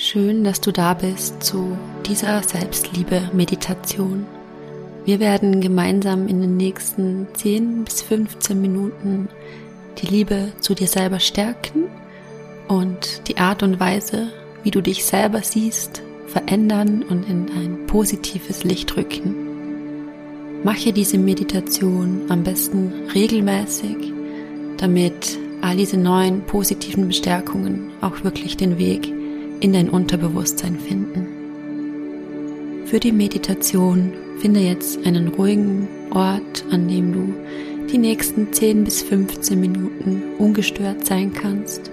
Schön, dass du da bist zu dieser Selbstliebe-Meditation. Wir werden gemeinsam in den nächsten 10 bis 15 Minuten die Liebe zu dir selber stärken und die Art und Weise, wie du dich selber siehst, verändern und in ein positives Licht rücken. Mache diese Meditation am besten regelmäßig, damit all diese neuen positiven Bestärkungen auch wirklich den Weg in dein Unterbewusstsein finden. Für die Meditation finde jetzt einen ruhigen Ort, an dem du die nächsten 10 bis 15 Minuten ungestört sein kannst.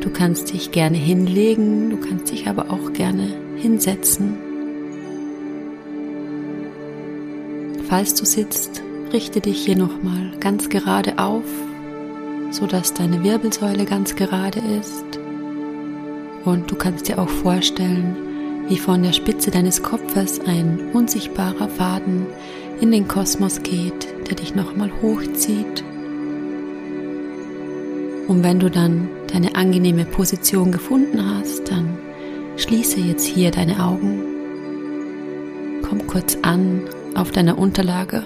Du kannst dich gerne hinlegen, du kannst dich aber auch gerne hinsetzen. Falls du sitzt, richte dich hier nochmal ganz gerade auf, sodass deine Wirbelsäule ganz gerade ist und du kannst dir auch vorstellen, wie von der Spitze deines Kopfes ein unsichtbarer Faden in den Kosmos geht, der dich nochmal hochzieht. Und wenn du dann deine angenehme Position gefunden hast, dann schließe jetzt hier deine Augen. Komm kurz an auf deiner Unterlage.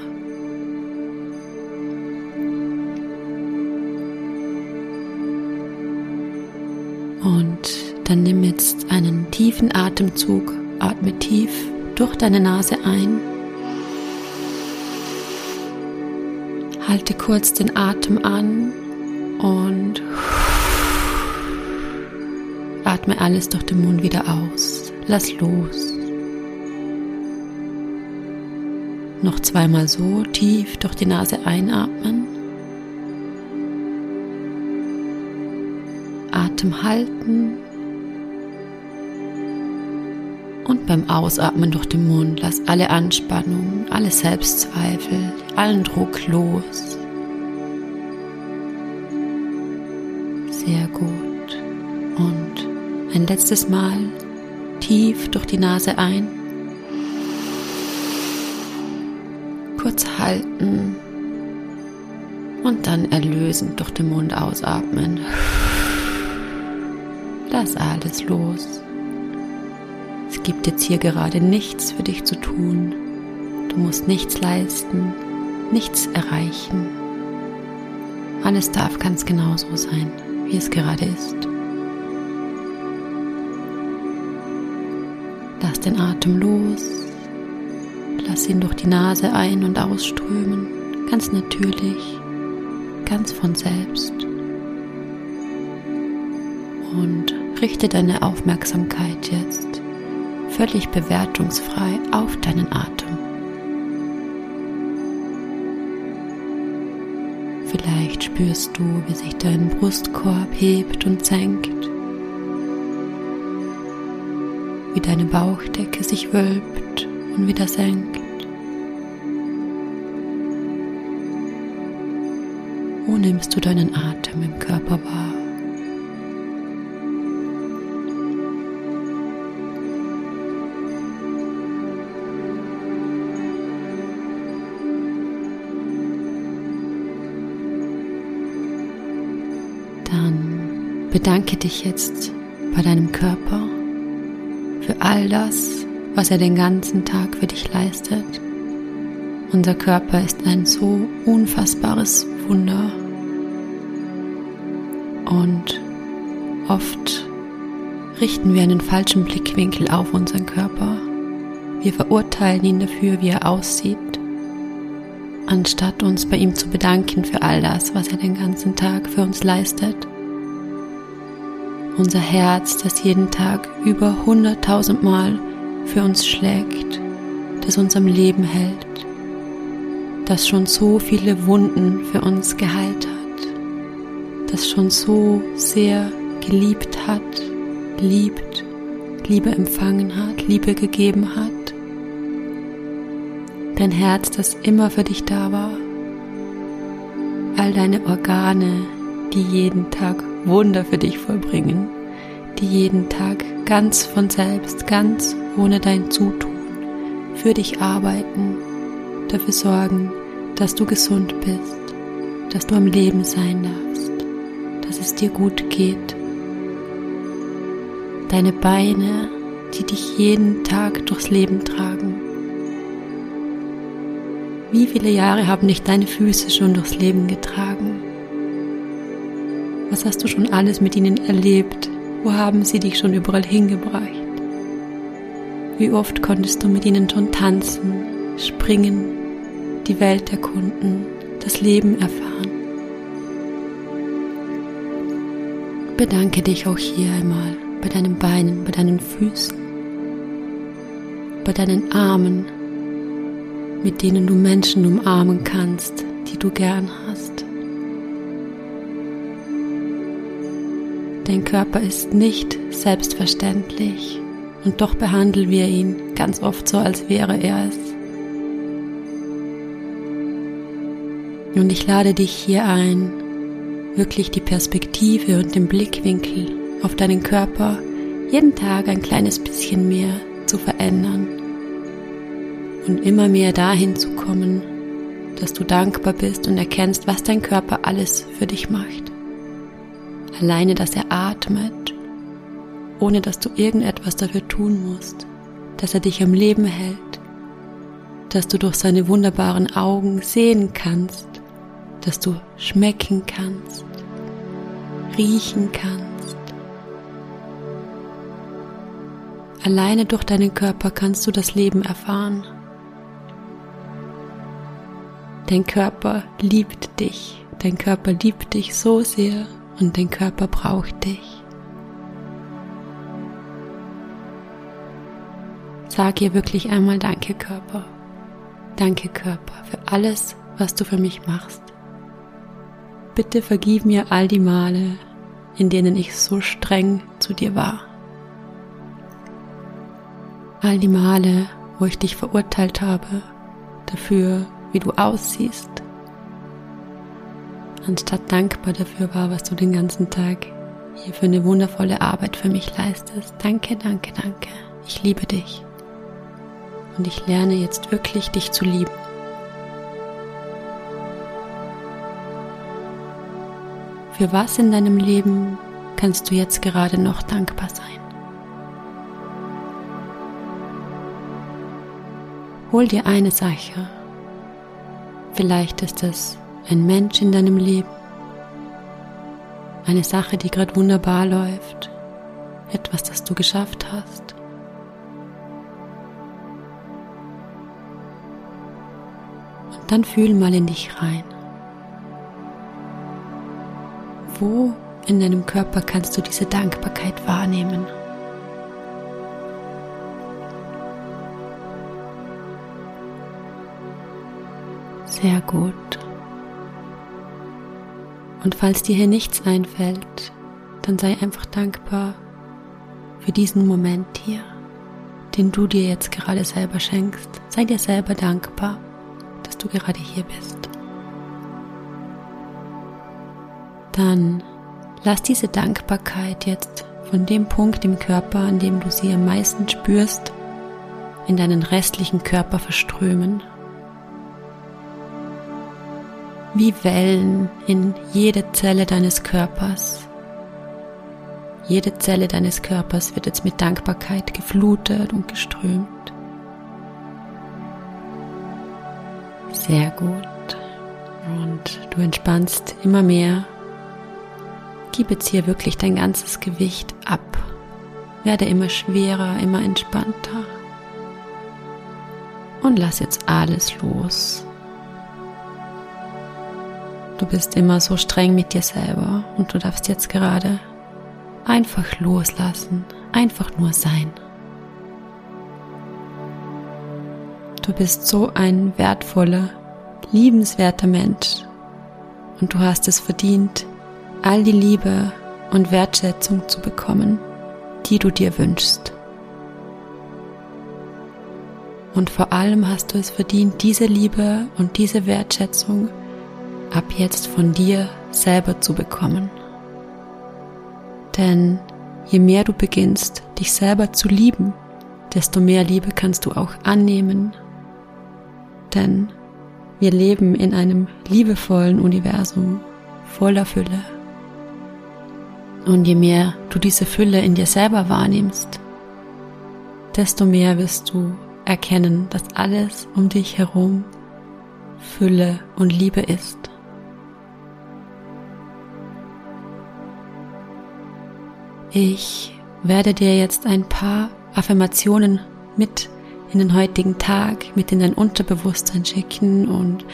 Und dann nimm jetzt einen tiefen Atemzug, atme tief durch deine Nase ein. Halte kurz den Atem an und atme alles durch den Mund wieder aus. Lass los. Noch zweimal so tief durch die Nase einatmen. Atem halten und beim Ausatmen durch den Mund lass alle Anspannung, alle Selbstzweifel, allen Druck los. Sehr gut. Und ein letztes Mal tief durch die Nase ein. Kurz halten und dann erlösend durch den Mund ausatmen. Lass alles los. Es gibt jetzt hier gerade nichts für dich zu tun. Du musst nichts leisten, nichts erreichen. Alles darf ganz genauso sein, wie es gerade ist. Lass den Atem los. Lass ihn durch die Nase ein- und ausströmen. Ganz natürlich, ganz von selbst. Und richte deine Aufmerksamkeit jetzt völlig bewertungsfrei auf deinen Atem. Vielleicht spürst du, wie sich dein Brustkorb hebt und senkt, wie deine Bauchdecke sich wölbt und wieder senkt. Wo nimmst du deinen Atem im Körper wahr? Bedanke dich jetzt bei deinem Körper für all das, was er den ganzen Tag für dich leistet. Unser Körper ist ein so unfassbares Wunder und oft richten wir einen falschen Blickwinkel auf unseren Körper. Wir verurteilen ihn dafür, wie er aussieht, anstatt uns bei ihm zu bedanken für all das, was er den ganzen Tag für uns leistet unser Herz, das jeden Tag über hunderttausend Mal für uns schlägt, das uns am Leben hält, das schon so viele Wunden für uns geheilt hat, das schon so sehr geliebt hat, liebt, Liebe empfangen hat, Liebe gegeben hat. Dein Herz, das immer für dich da war. All deine Organe, die jeden Tag Wunder für dich vollbringen, die jeden Tag ganz von selbst, ganz ohne dein Zutun für dich arbeiten, dafür sorgen, dass du gesund bist, dass du am Leben sein darfst, dass es dir gut geht. deine Beine, die dich jeden Tag durchs Leben tragen. Wie viele Jahre haben dich deine Füße schon durchs Leben getragen? Was hast du schon alles mit ihnen erlebt? Wo haben sie dich schon überall hingebracht? Wie oft konntest du mit ihnen schon tanzen, springen, die Welt erkunden, das Leben erfahren? Bedanke dich auch hier einmal bei deinen Beinen, bei deinen Füßen, bei deinen Armen, mit denen du Menschen umarmen kannst, die du gern hast. Dein Körper ist nicht selbstverständlich und doch behandeln wir ihn ganz oft so, als wäre er es. Und ich lade dich hier ein, wirklich die Perspektive und den Blickwinkel auf deinen Körper jeden Tag ein kleines bisschen mehr zu verändern und immer mehr dahin zu kommen, dass du dankbar bist und erkennst, was dein Körper alles für dich macht. Alleine, dass er atmet, ohne dass du irgendetwas dafür tun musst, dass er dich am Leben hält, dass du durch seine wunderbaren Augen sehen kannst, dass du schmecken kannst, riechen kannst. Alleine durch deinen Körper kannst du das Leben erfahren. Dein Körper liebt dich, dein Körper liebt dich so sehr und dein Körper braucht dich. Sag ihr wirklich einmal Danke Körper, danke Körper für alles, was du für mich machst. Bitte vergib mir all die Male, in denen ich so streng zu dir war. All die Male, wo ich dich verurteilt habe dafür, wie du aussiehst, anstatt dankbar dafür war, was du den ganzen Tag hier für eine wundervolle Arbeit für mich leistest. Danke, danke, danke. Ich liebe dich. Und ich lerne jetzt wirklich dich zu lieben. Für was in deinem Leben kannst du jetzt gerade noch dankbar sein? Hol dir eine Sache. Vielleicht ist es ein Mensch in deinem Leben, eine Sache, die gerade wunderbar läuft, etwas, das du geschafft hast. Und dann fühl mal in dich rein. Wo in deinem Körper kannst du diese Dankbarkeit wahrnehmen? Sehr gut. Und falls dir hier nichts einfällt, dann sei einfach dankbar für diesen Moment hier, den du dir jetzt gerade selber schenkst. Sei dir selber dankbar, dass du gerade hier bist. dann lass diese Dankbarkeit jetzt von dem Punkt im Körper, an dem du sie am meisten spürst, in deinen restlichen Körper verströmen. Wie Wellen in jede Zelle deines Körpers. Jede Zelle deines Körpers wird jetzt mit Dankbarkeit geflutet und geströmt. Sehr gut. Und du entspannst immer mehr Gib jetzt hier wirklich dein ganzes Gewicht ab. Werde immer schwerer, immer entspannter. Und lass jetzt alles los. Du bist immer so streng mit dir selber und du darfst jetzt gerade einfach loslassen, einfach nur sein. Du bist so ein wertvoller, liebenswerter Mensch und du hast es verdient, all die Liebe und Wertschätzung zu bekommen, die du dir wünschst. Und vor allem hast du es verdient, diese Liebe und diese Wertschätzung ab jetzt von dir selber zu bekommen. Denn je mehr du beginnst, dich selber zu lieben, desto mehr Liebe kannst du auch annehmen. Denn wir leben in einem liebevollen Universum voller Fülle Und je mehr du diese Fülle in dir selber wahrnimmst, desto mehr wirst du erkennen, dass alles um dich herum Fülle und Liebe ist. Ich werde dir jetzt ein paar Affirmationen mit in den heutigen Tag, mit in dein Unterbewusstsein schicken und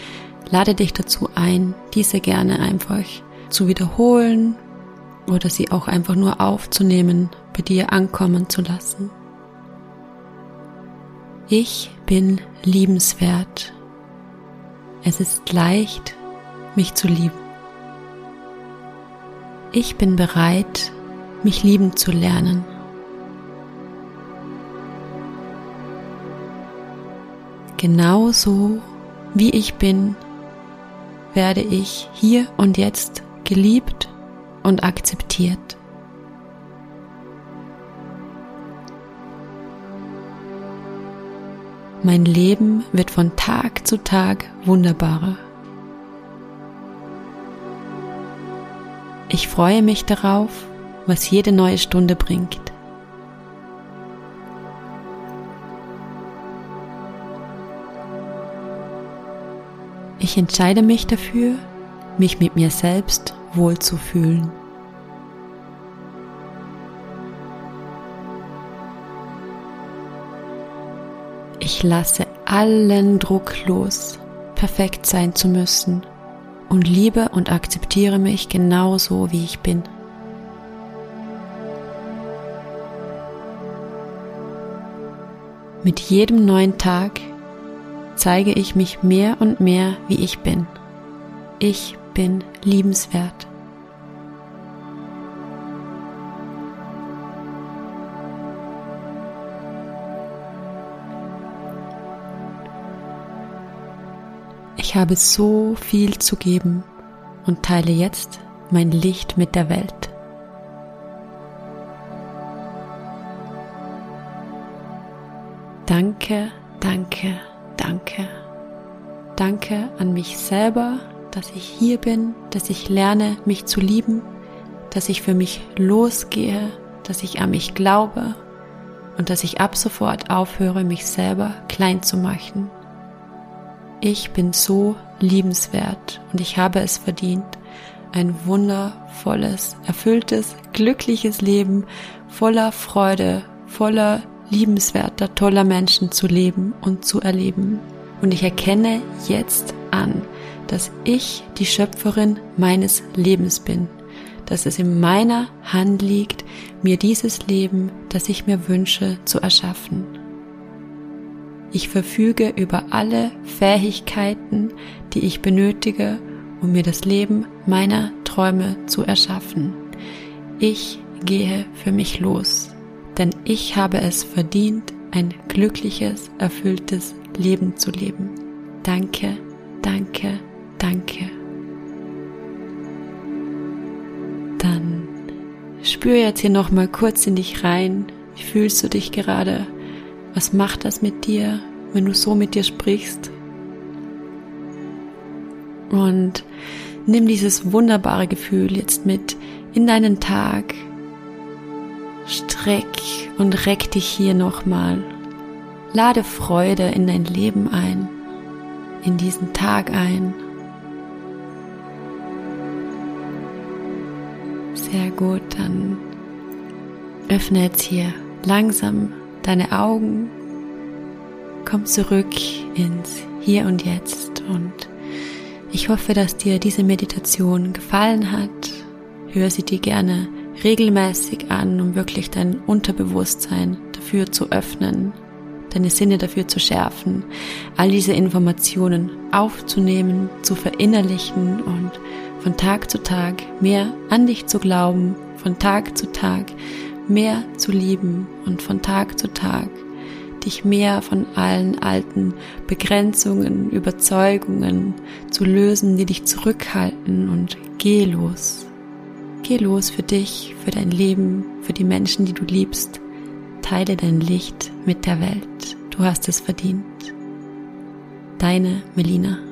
lade dich dazu ein, diese gerne einfach zu wiederholen oder sie auch einfach nur aufzunehmen, bei dir ankommen zu lassen. Ich bin liebenswert. Es ist leicht, mich zu lieben. Ich bin bereit, mich lieben zu lernen. Genauso wie ich bin, werde ich hier und jetzt geliebt und akzeptiert. Mein Leben wird von Tag zu Tag wunderbarer. Ich freue mich darauf, was jede neue Stunde bringt. Ich entscheide mich dafür, mich mit mir selbst wohlzufühlen. Ich lasse allen Druck los, perfekt sein zu müssen und liebe und akzeptiere mich genauso, wie ich bin. Mit jedem neuen Tag zeige ich mich mehr und mehr, wie ich bin. Ich bin liebenswert. Ich habe so viel zu geben und teile jetzt mein Licht mit der Welt. Danke, danke, danke. Danke an mich selber, dass ich hier bin, dass ich lerne, mich zu lieben, dass ich für mich losgehe, dass ich an mich glaube und dass ich ab sofort aufhöre, mich selber klein zu machen ich bin so liebenswert und ich habe es verdient, ein wundervolles, erfülltes, glückliches Leben voller Freude, voller liebenswerter, toller Menschen zu leben und zu erleben. Und ich erkenne jetzt an, dass ich die Schöpferin meines Lebens bin, dass es in meiner Hand liegt, mir dieses Leben, das ich mir wünsche, zu erschaffen. Ich verfüge über alle Fähigkeiten, die ich benötige, um mir das Leben meiner Träume zu erschaffen. Ich gehe für mich los, denn ich habe es verdient, ein glückliches, erfülltes Leben zu leben. Danke, danke, danke. Dann spür jetzt hier noch mal kurz in dich rein. Wie fühlst du dich gerade? Was macht das mit dir, wenn du so mit dir sprichst? Und nimm dieses wunderbare Gefühl jetzt mit in deinen Tag. Streck und reck dich hier nochmal. Lade Freude in dein Leben ein, in diesen Tag ein. Sehr gut, dann öffne jetzt hier langsam deine Augen, komm zurück ins Hier und Jetzt und ich hoffe, dass dir diese Meditation gefallen hat. Hör sie dir gerne regelmäßig an, um wirklich dein Unterbewusstsein dafür zu öffnen, deine Sinne dafür zu schärfen, all diese Informationen aufzunehmen, zu verinnerlichen und von Tag zu Tag mehr an dich zu glauben, von Tag zu Tag mehr zu lieben und von Tag zu Tag dich mehr von allen alten Begrenzungen, Überzeugungen zu lösen, die dich zurückhalten und geh los. Geh los für dich, für dein Leben, für die Menschen, die du liebst. Teile dein Licht mit der Welt. Du hast es verdient. Deine Melina.